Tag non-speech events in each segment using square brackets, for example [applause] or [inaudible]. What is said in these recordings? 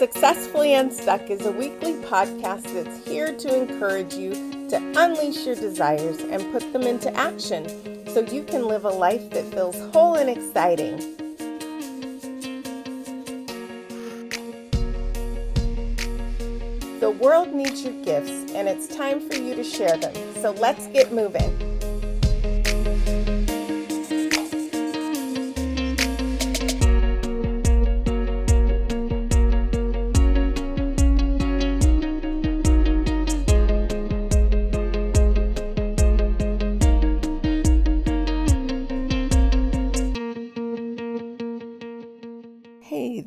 Successfully Unstuck is a weekly podcast that's here to encourage you to unleash your desires and put them into action so you can live a life that feels whole and exciting. The world needs your gifts, and it's time for you to share them. So let's get moving.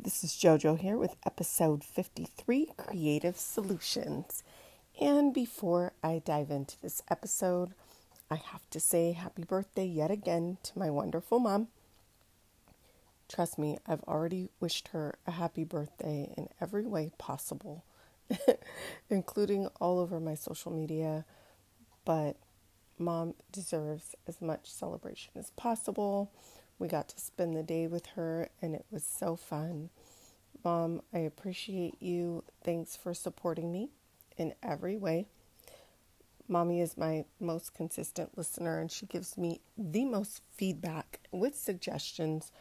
This is JoJo here with episode 53 Creative Solutions. And before I dive into this episode, I have to say happy birthday yet again to my wonderful mom. Trust me, I've already wished her a happy birthday in every way possible, [laughs] including all over my social media. But mom deserves as much celebration as possible. We got to spend the day with her, and it was so fun. Mom, I appreciate you. Thanks for supporting me in every way. Mommy is my most consistent listener, and she gives me the most feedback with suggestions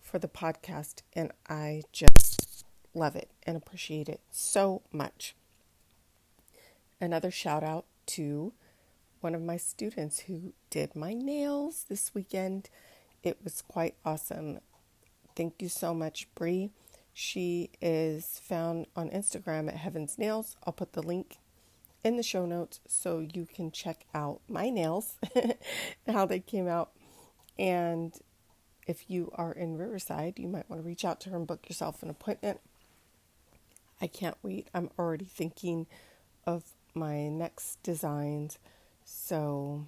for the podcast, and I just love it and appreciate it so much. Another shout out to one of my students who did my nails this weekend. It was quite awesome. Thank you so much, Bri. She is found on Instagram at Heaven's Nails. I'll put the link in the show notes so you can check out my nails, [laughs] how they came out. And if you are in Riverside, you might want to reach out to her and book yourself an appointment. I can't wait. I'm already thinking of my next designs. So,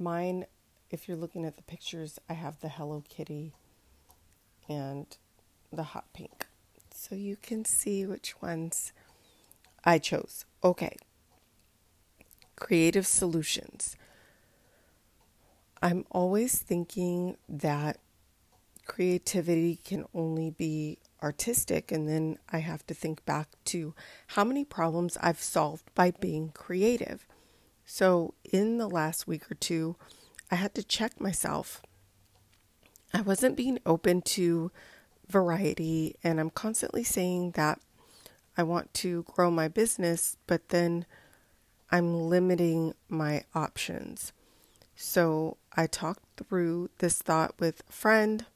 mine if you're looking at the pictures, I have the Hello Kitty and the hot pink. So you can see which ones I chose. Okay. Creative solutions. I'm always thinking that creativity can only be artistic, and then I have to think back to how many problems I've solved by being creative. So, in the last week or two, I had to check myself. I wasn't being open to variety, and I'm constantly saying that I want to grow my business, but then I'm limiting my options. So I talked through this thought with a friend,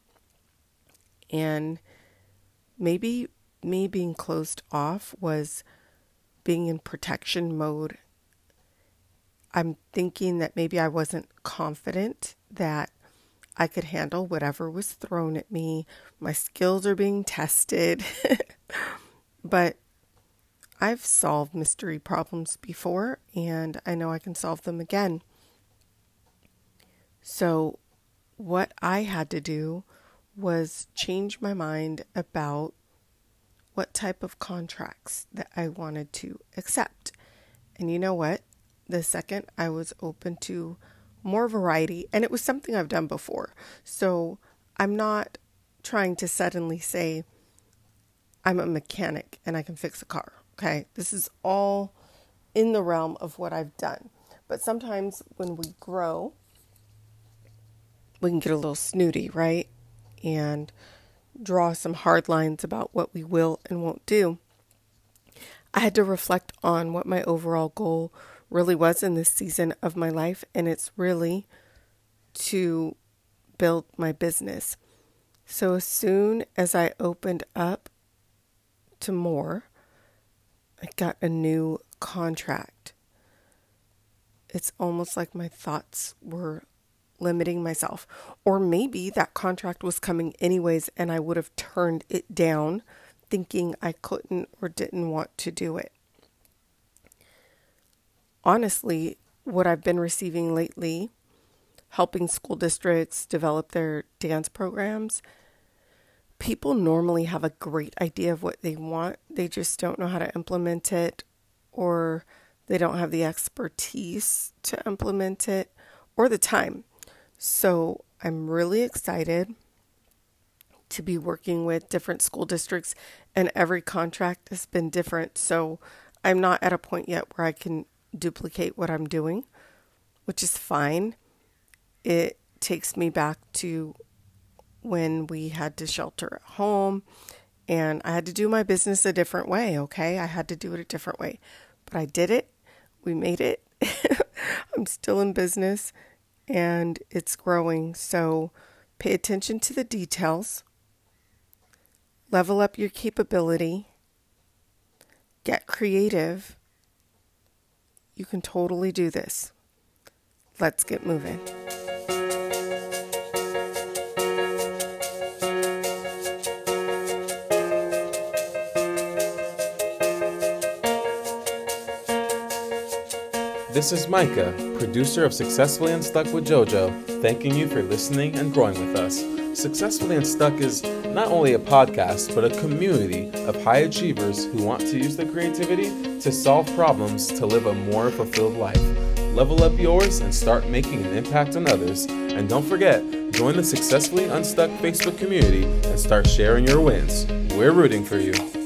and maybe me being closed off was being in protection mode I'm thinking that maybe I wasn't confident that I could handle whatever was thrown at me. My skills are being tested. [laughs] but I've solved mystery problems before and I know I can solve them again. So, what I had to do was change my mind about what type of contracts that I wanted to accept. And you know what? The second I was open to more variety, and it was something I've done before. So I'm not trying to suddenly say, I'm a mechanic and I can fix a car. Okay. This is all in the realm of what I've done. But sometimes when we grow, we can get a little snooty, right? And draw some hard lines about what we will and won't do. I had to reflect on what my overall goal really was in this season of my life, and it's really to build my business. So as soon as I opened up to more, I got a new contract. It's almost like my thoughts were limiting myself. Or maybe that contract was coming anyways and I would have turned it down thinking I couldn't or didn't want to do it honestly, what I've been receiving lately, helping school districts develop their dance programs, people normally have a great idea of what they want. They just don't know how to implement it, or they don't have the expertise to implement it, or the time. So I'm really excited to be working with different school districts, and every contract has been different. So I'm not at a point yet where I can duplicate what I'm doing, which is fine. It takes me back to when we had to shelter at home and I had to do my business a different way, okay? I had to do it a different way. But I did it. We made it. [laughs] I'm still in business and it's growing. So pay attention to the details. Level up your capability. Get creative. You can totally do this. Let's get moving. This is Micah, producer of Successfully Unstuck with JoJo, thanking you for listening and growing with us. Successfully Unstuck is not only a podcast, but a community of high achievers who want to use their creativity to solve problems to live a more fulfilled life. Level up yours and start making an impact on others. And don't forget, join the Successfully Unstuck Facebook community and start sharing your wins. We're rooting for you.